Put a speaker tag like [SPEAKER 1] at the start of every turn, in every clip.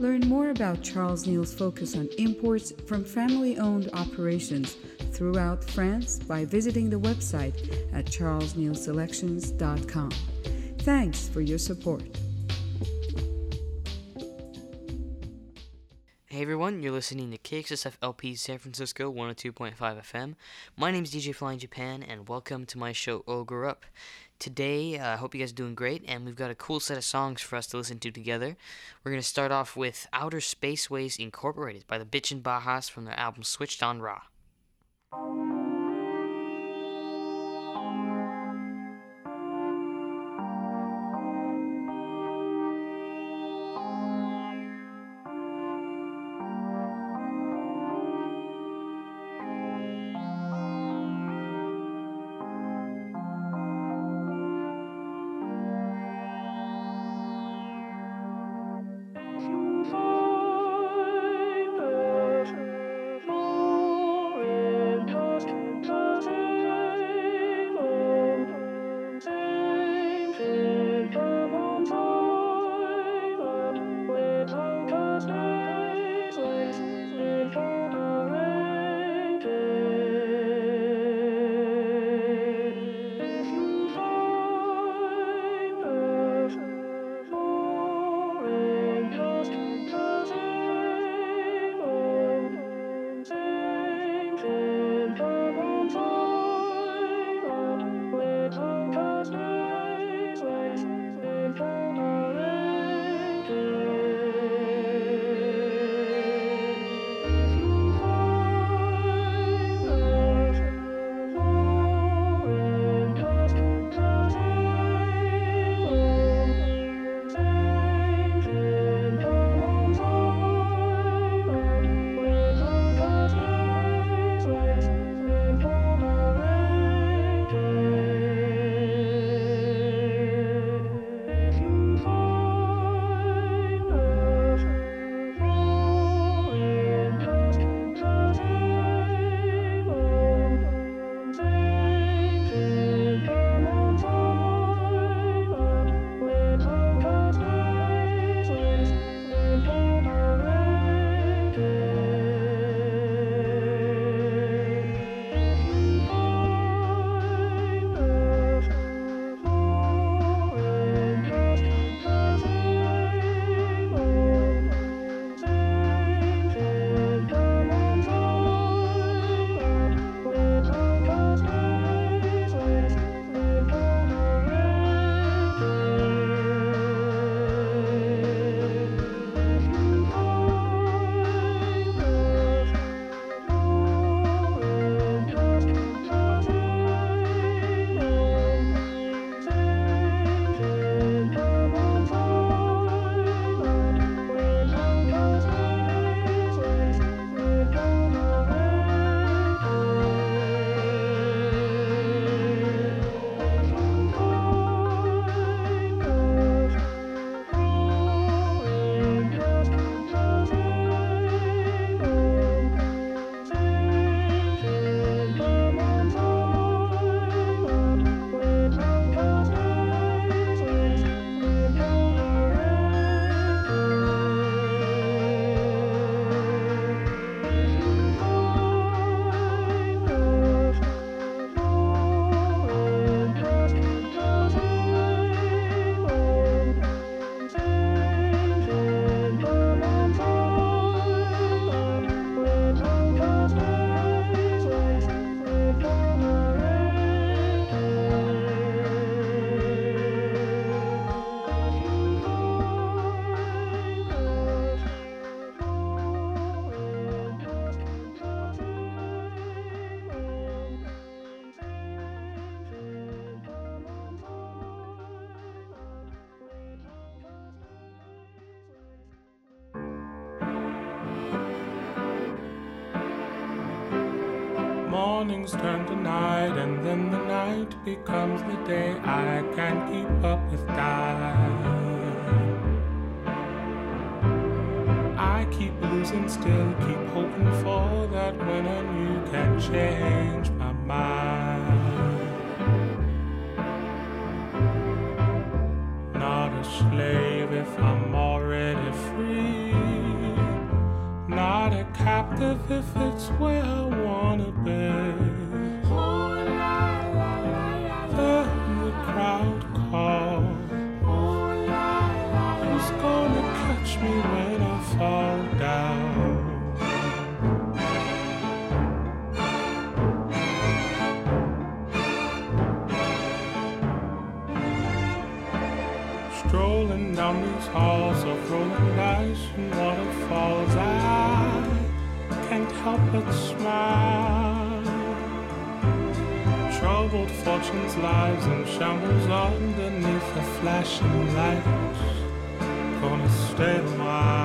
[SPEAKER 1] Learn more about Charles Neal's focus on imports from family owned operations throughout France by visiting the website at charlesnealselections.com. Thanks for your support.
[SPEAKER 2] Hey everyone, you're listening to KXSF LP San Francisco 102.5 FM. My name is DJ Flying Japan, and welcome to my show Ogre Up. Today, uh, I uh, hope you guys are doing great, and we've got a cool set of songs for us to listen to together. We're going to start off with Outer Spaceways Incorporated by the Bitchin' Bajas from their album Switched on Ra.
[SPEAKER 3] Mornings turn to night, and then the night becomes the day, I can't keep up with time. I keep losing still, keep hoping for that when a new can change flashing lights. Gonna stay a while.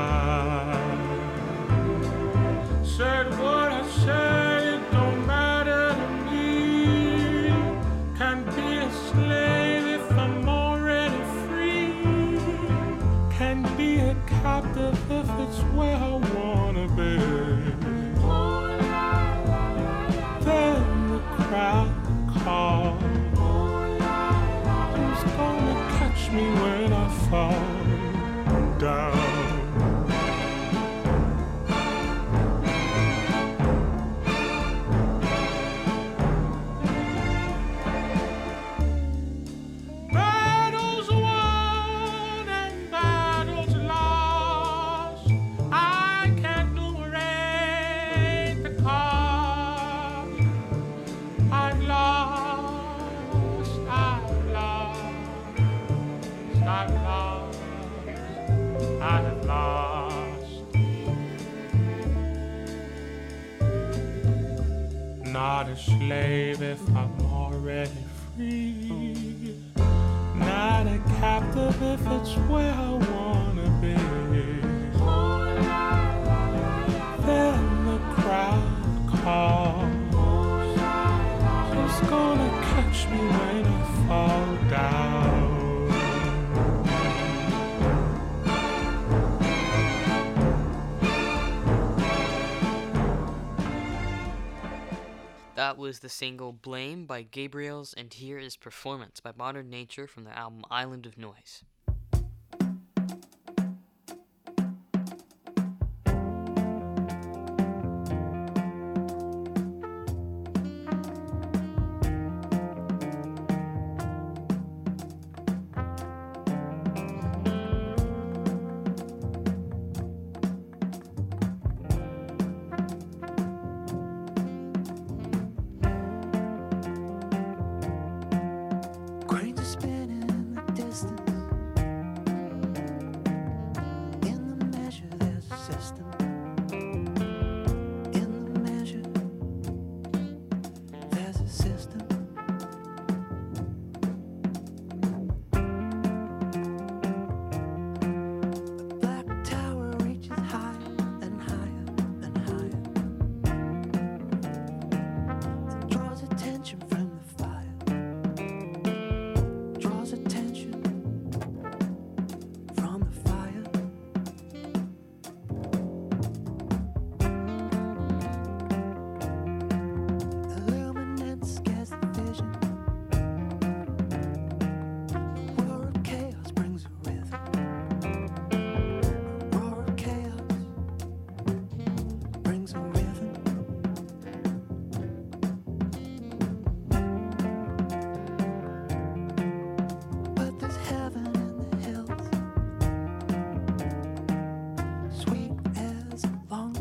[SPEAKER 3] Slave if I'm already free. Not a captive if it's where I wanna be. Then the crowd calls. Who's gonna catch me when I fall down?
[SPEAKER 4] That was the single Blame by Gabriels, and here is Performance by Modern Nature from the album Island of Noise.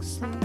[SPEAKER 5] next.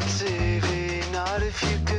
[SPEAKER 5] TV, not if you could.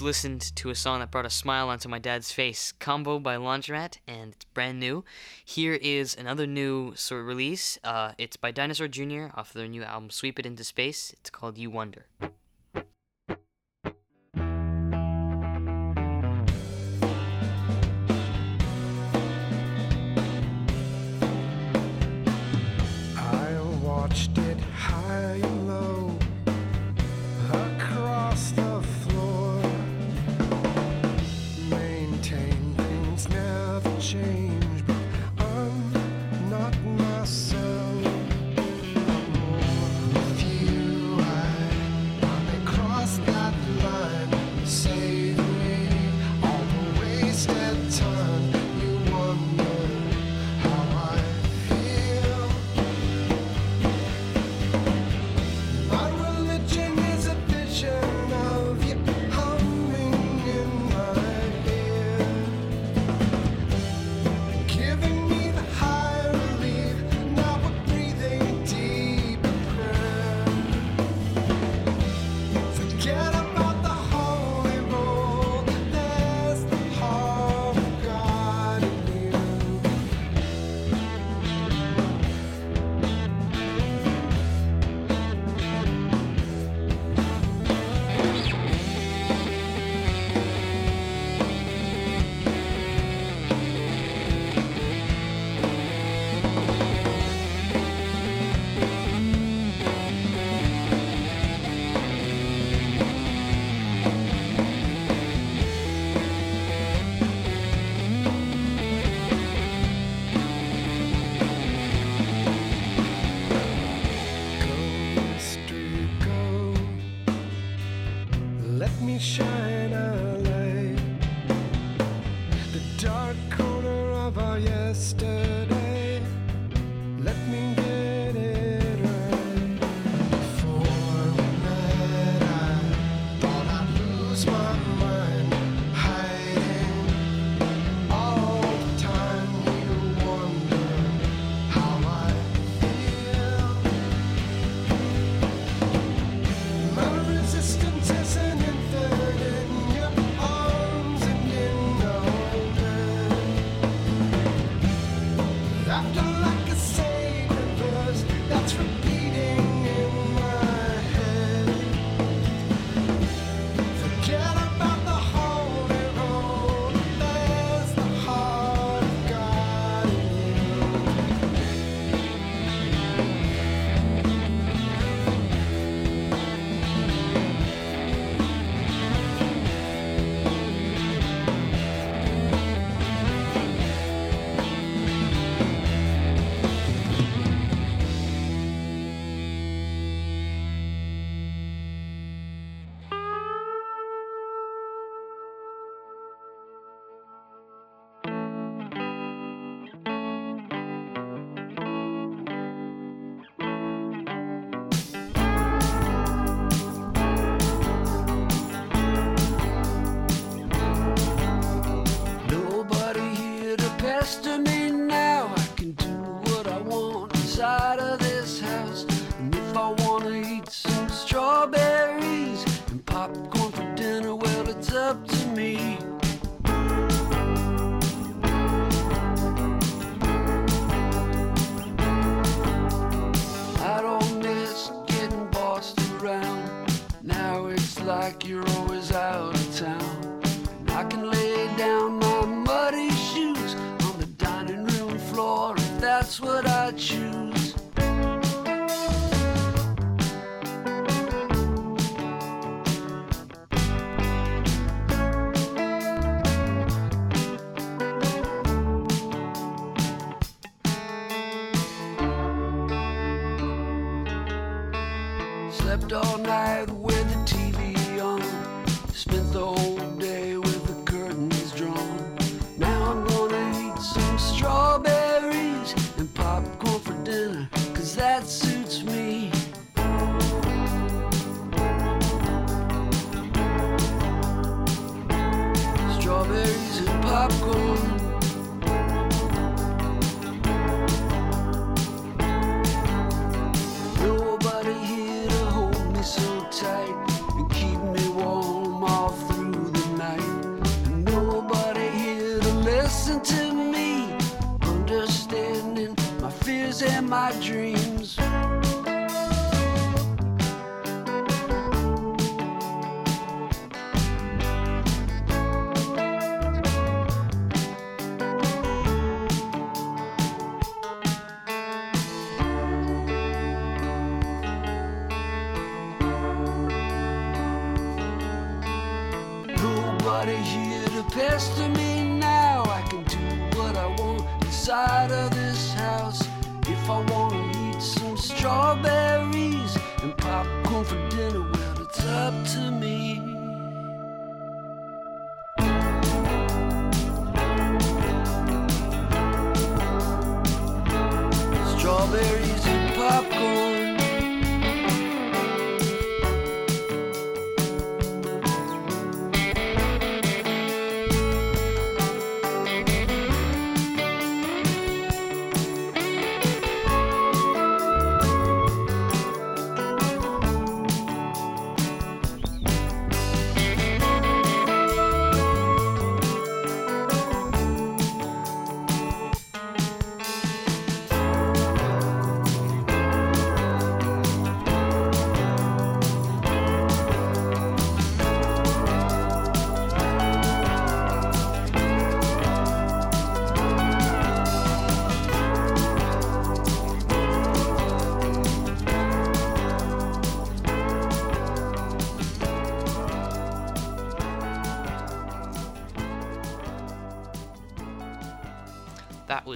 [SPEAKER 4] listened to a song that brought a smile onto my dad's face, Combo by Laundromat, and it's brand new. Here is another new sort of release. Uh, it's by Dinosaur Jr. off their new album, Sweep It Into Space. It's called You Wonder.
[SPEAKER 6] watched it.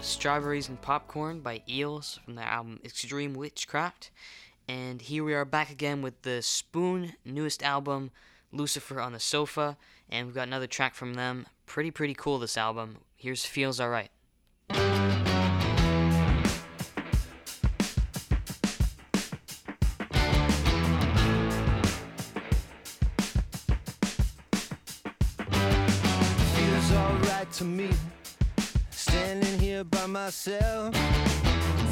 [SPEAKER 2] was Strawberries and Popcorn by Eels from the album Extreme Witchcraft. And here we are back again with the Spoon newest album, Lucifer on the Sofa. And we've got another track from them. Pretty, pretty cool, this album. Here's Feels Alright.
[SPEAKER 4] by myself.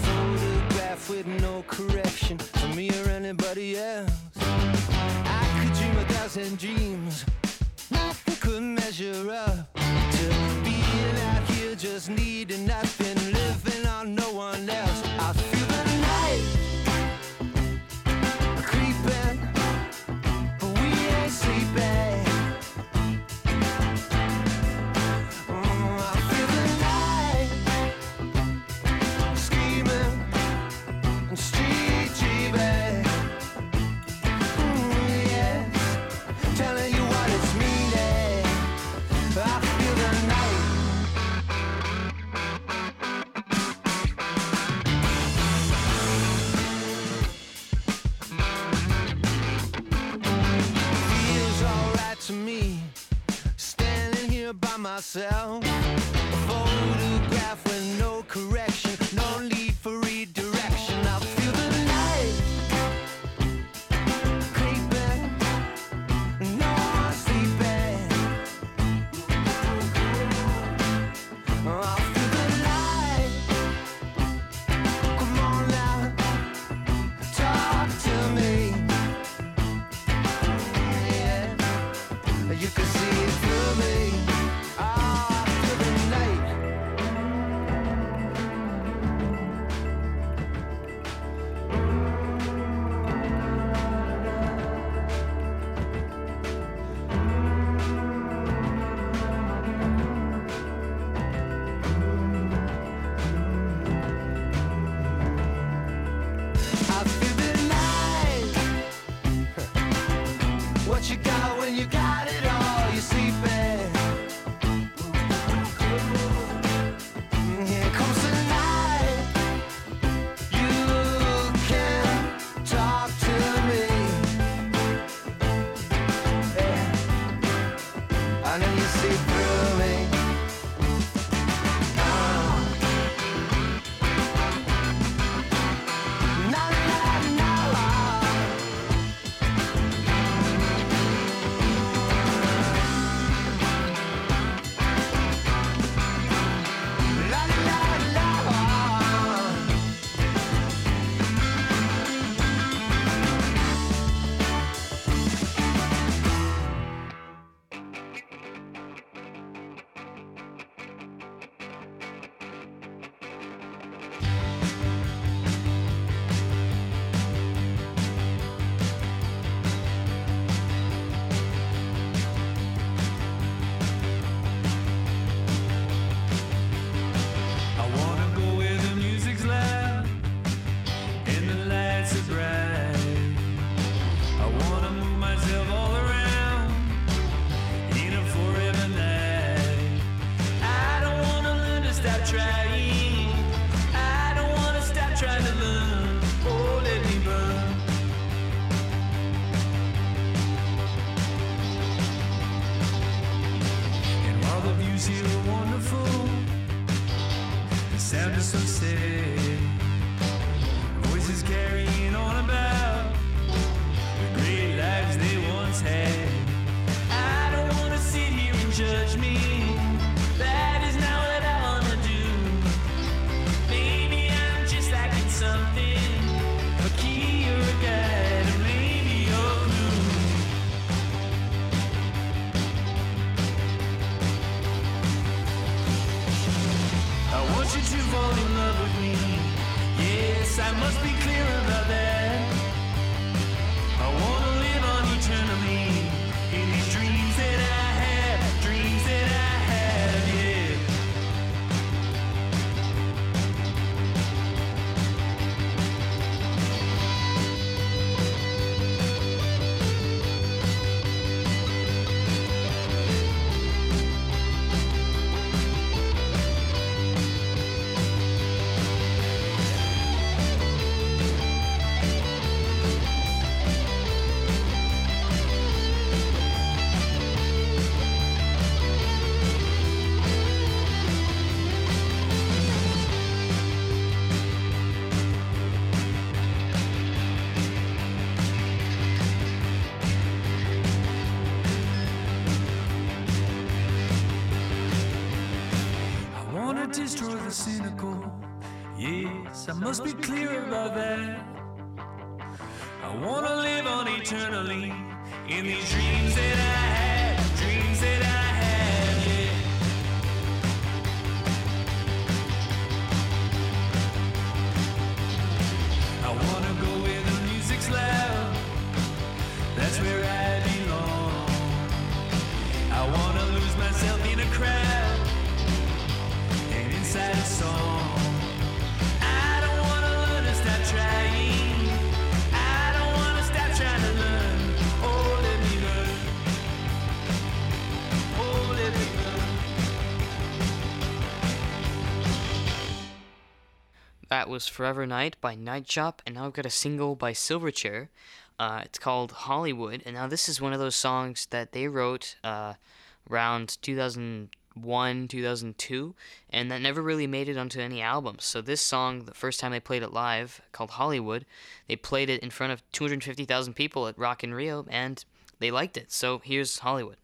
[SPEAKER 4] Photograph with no correction for me or anybody else. I could dream a thousand dreams, nothing could measure up to being out here just needing nothing, living on no one else. myself.
[SPEAKER 7] Yes, I must be clear about that. I wanna live on eternally in these dreams that I had, dreams that I
[SPEAKER 4] had. was Forever Night by Nightshop, and now I've got a single by Silverchair. Uh, it's called Hollywood, and now this is one of those songs that they wrote uh, around 2001, 2002, and that never really made it onto any albums. So this song, the first time they played it live, called Hollywood, they played it in front of 250,000 people at Rock in Rio, and they liked it. So here's Hollywood.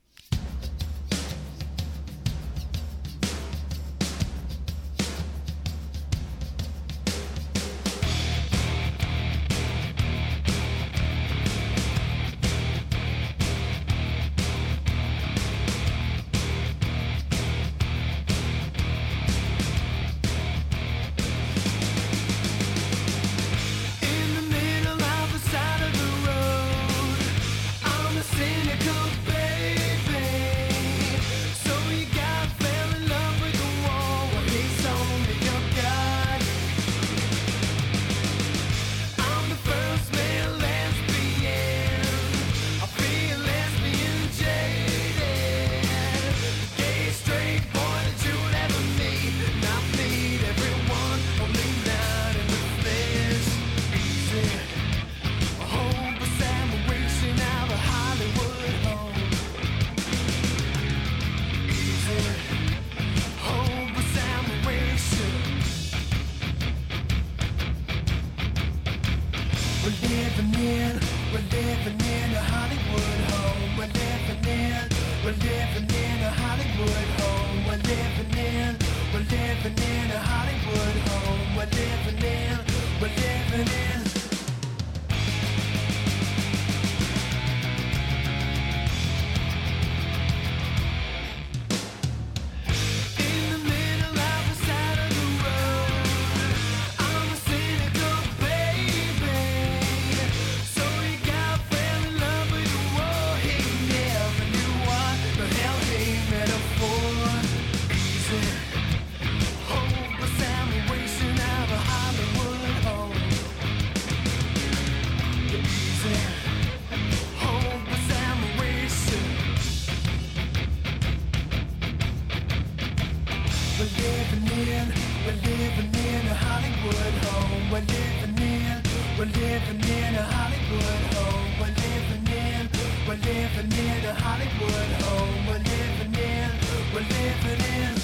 [SPEAKER 7] near the Hollywood home we're living in, we're living in.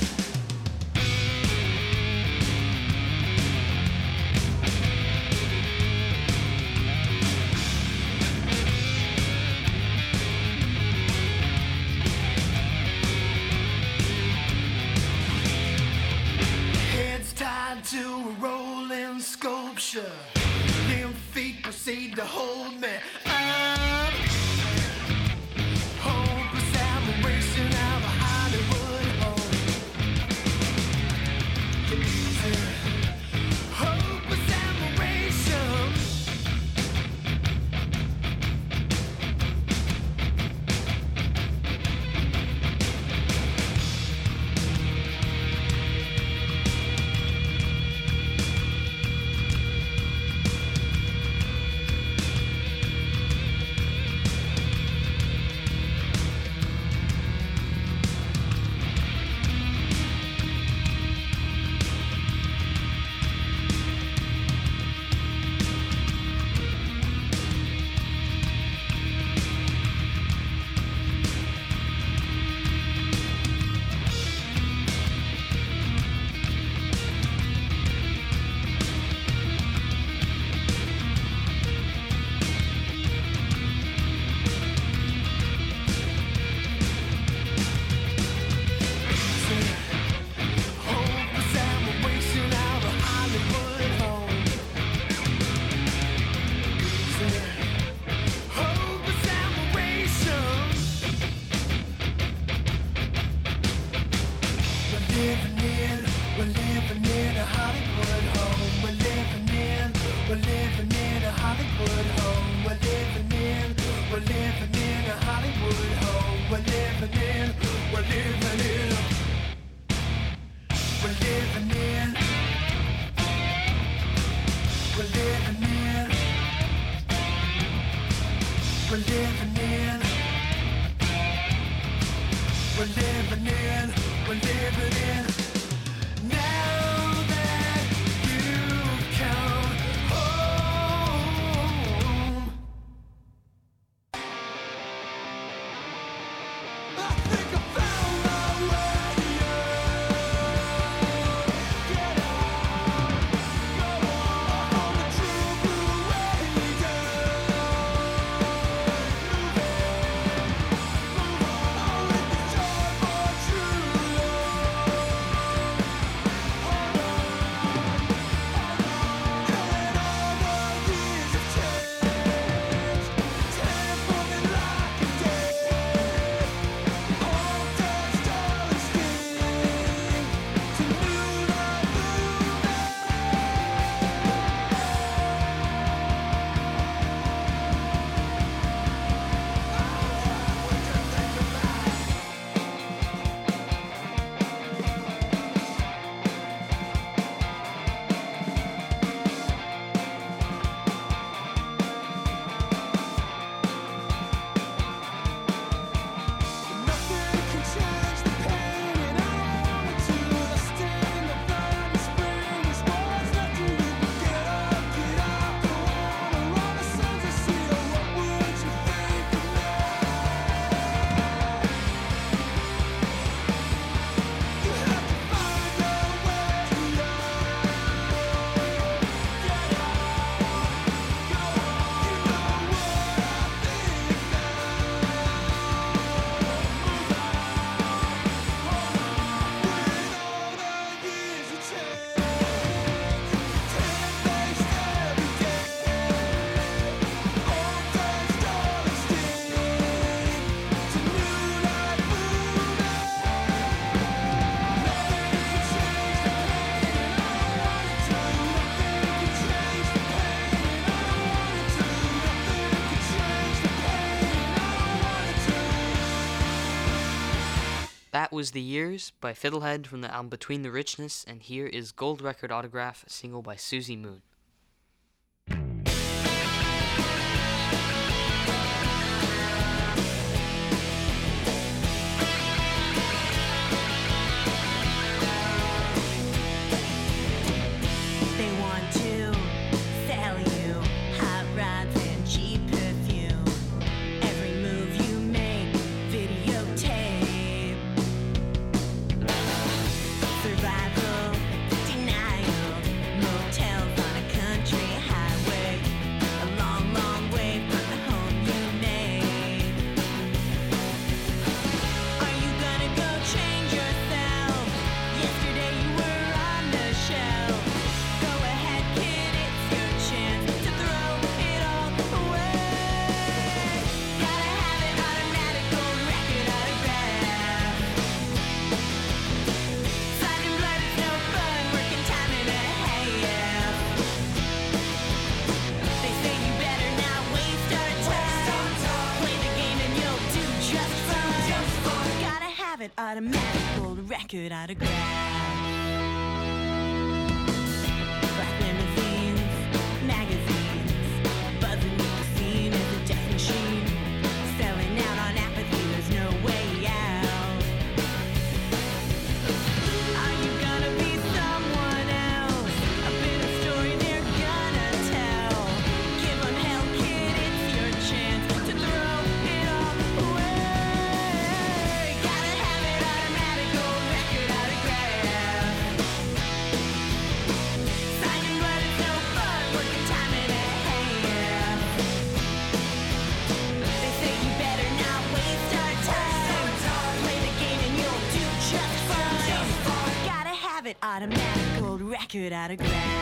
[SPEAKER 7] Heads tied to a
[SPEAKER 4] rolling sculpture, limp feet proceed to hold me.
[SPEAKER 6] live. was The Years by Fiddlehead from the album Between the Richness, and here is Gold Record Autograph, single by Susie Moon.
[SPEAKER 8] Record autograph. Gold record autograph. Let's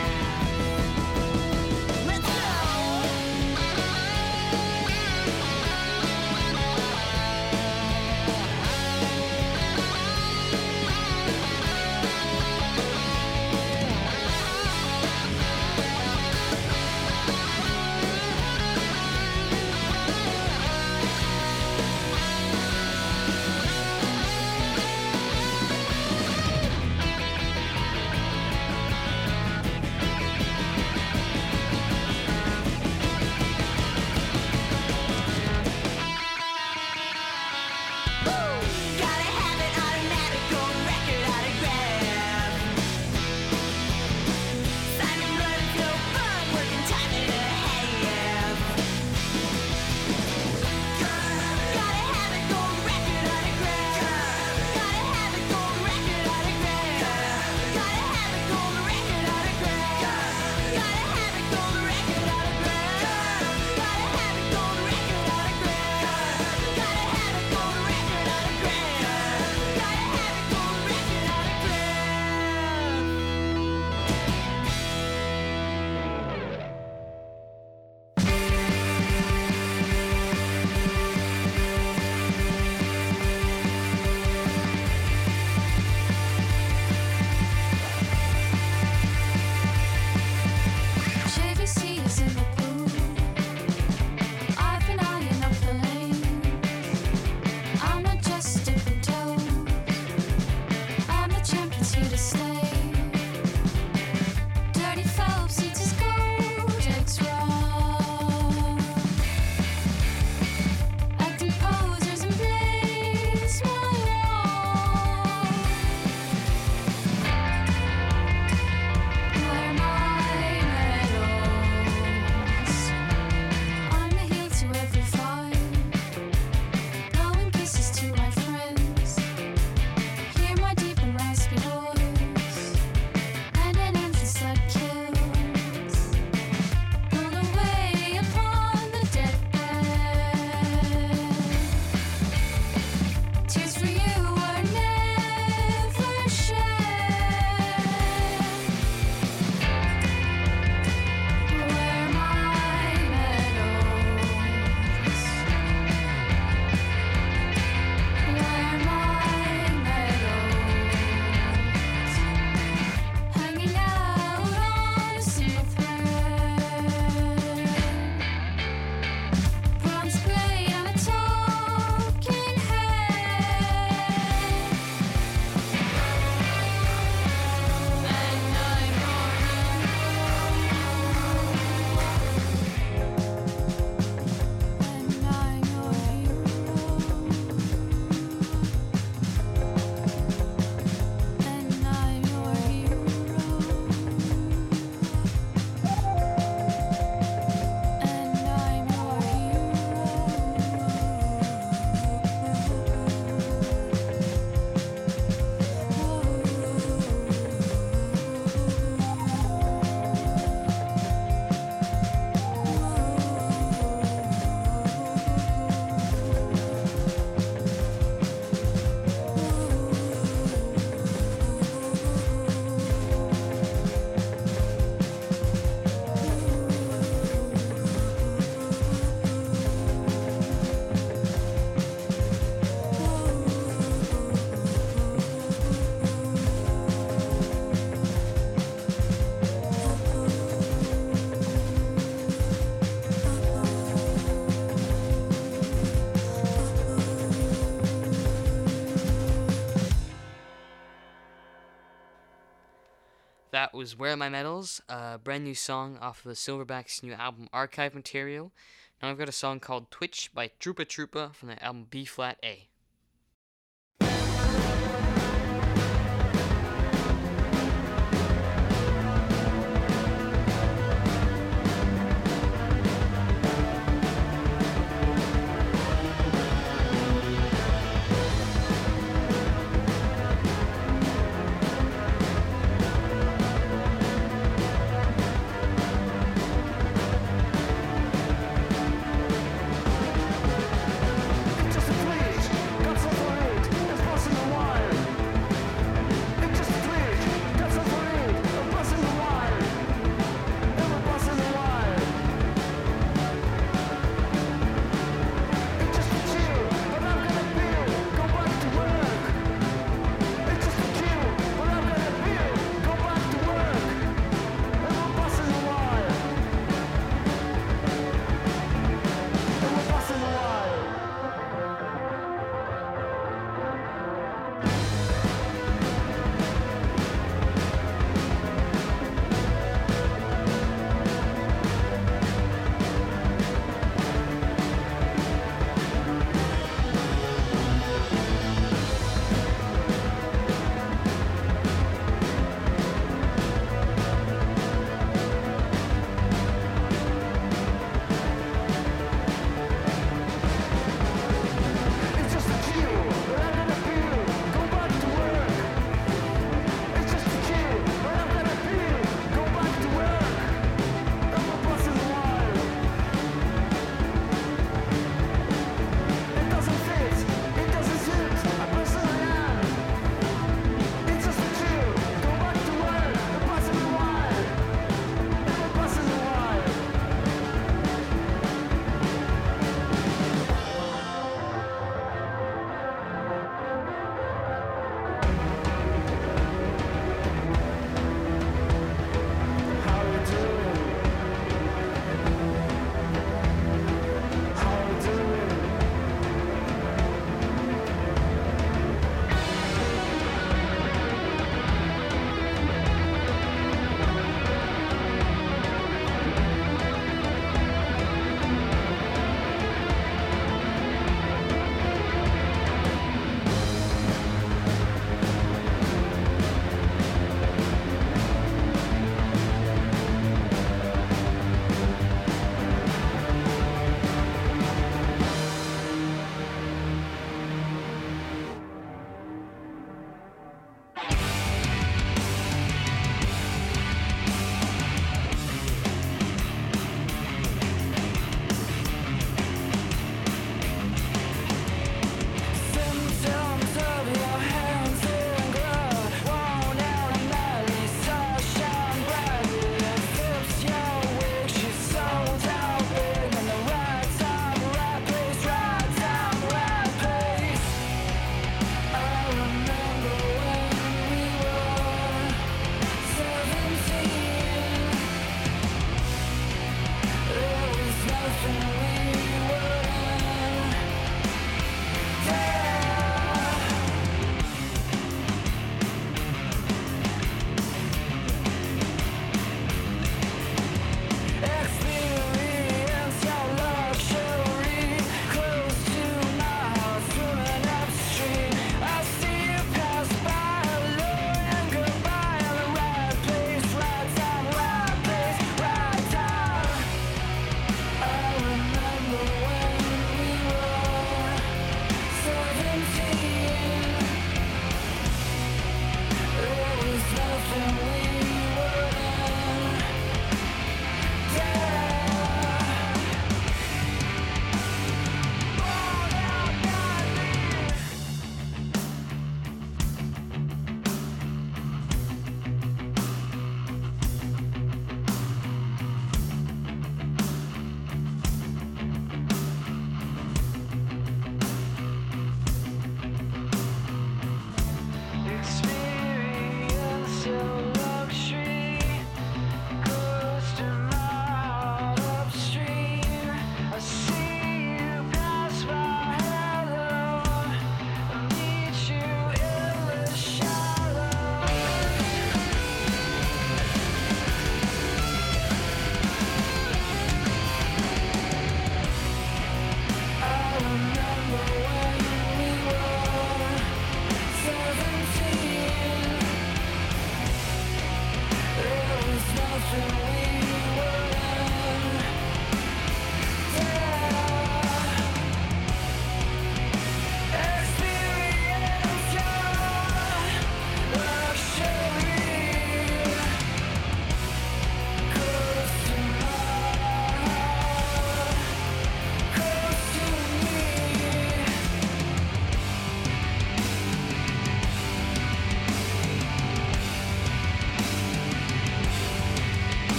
[SPEAKER 2] was Where Are My Medals, a brand new song off of the Silverbacks' new album Archive Material. Now I've got a song called Twitch by Trupa Trupa from the album B Flat A.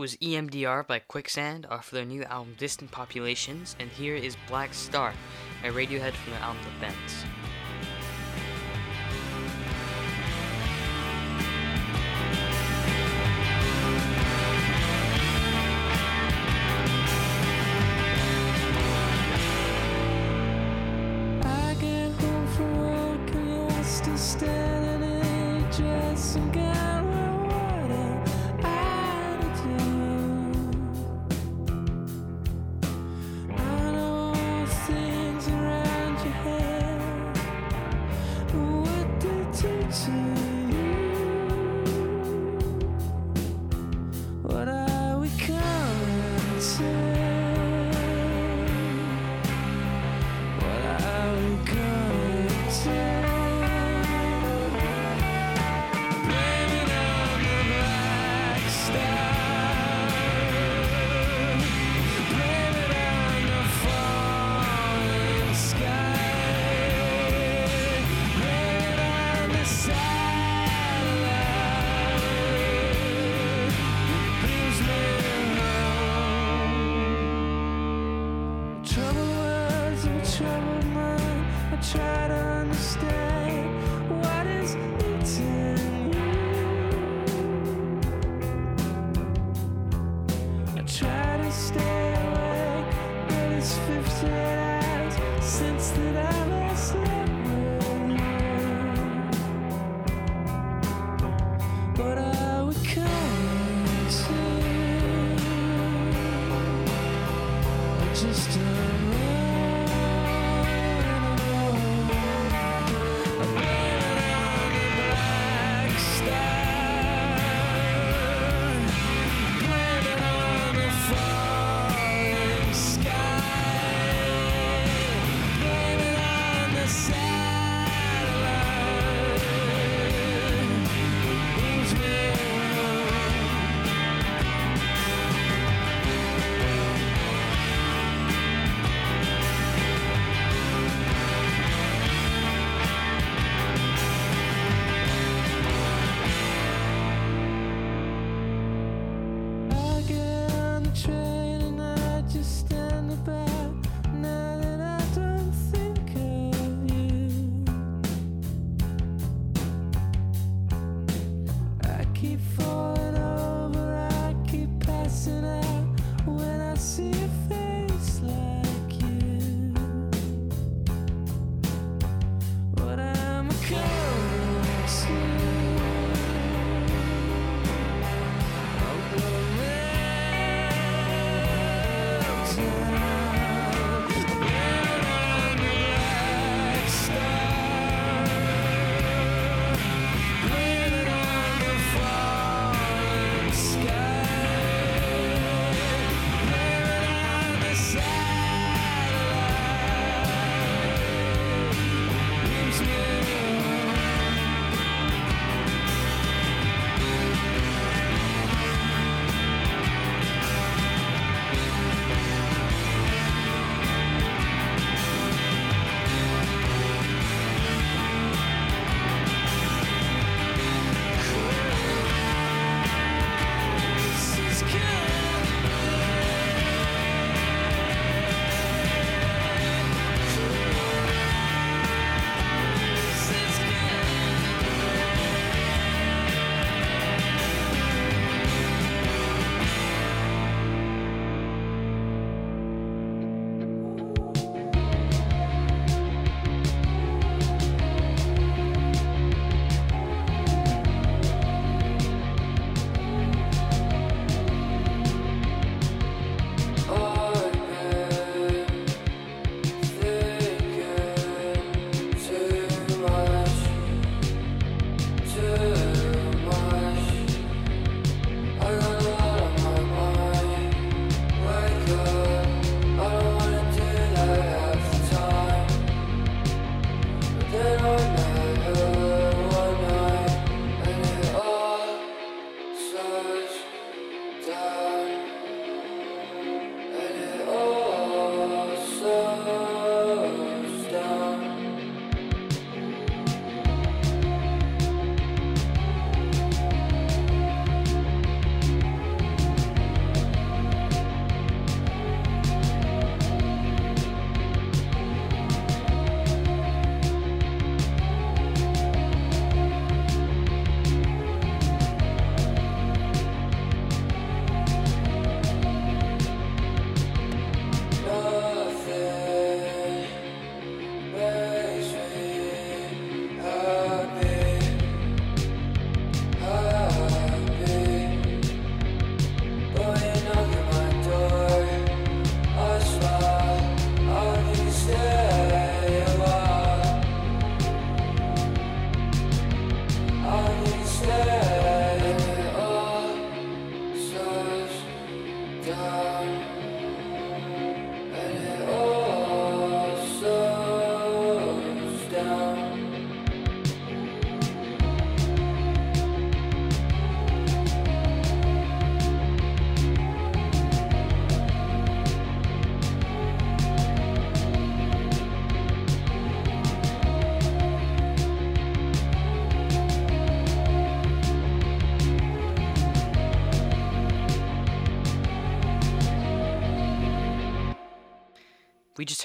[SPEAKER 9] was EMDR by Quicksand off their new album Distant Populations, and here is Black Star, a Radiohead from the album The
[SPEAKER 4] Fence.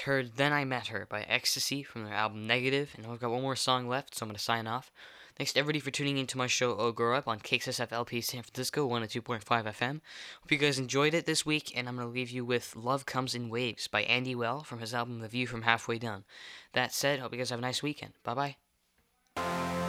[SPEAKER 4] Heard Then I Met Her by Ecstasy from their album Negative, and I've got one more song left, so I'm going to sign off. Thanks to everybody for tuning into my show, Oh Grow Up, on KXSF LP San Francisco 102.5 FM. Hope you guys enjoyed it this week, and I'm going to leave you with Love Comes in Waves by Andy Bell from his album The View from Halfway Down. That said, hope you guys have a nice weekend. Bye bye.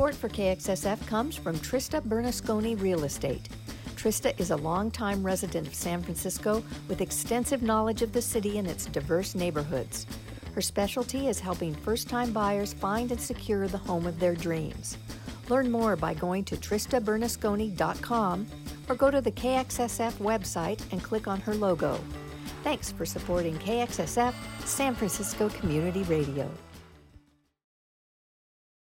[SPEAKER 10] Support for KXSF comes from Trista Bernasconi Real Estate. Trista is a longtime resident of San Francisco with extensive knowledge of the city and its diverse neighborhoods. Her specialty is helping first time buyers find and secure the home of their dreams. Learn more by going to TristaBernasconi.com or go to the KXSF website and click on her logo. Thanks for supporting KXSF San Francisco Community Radio.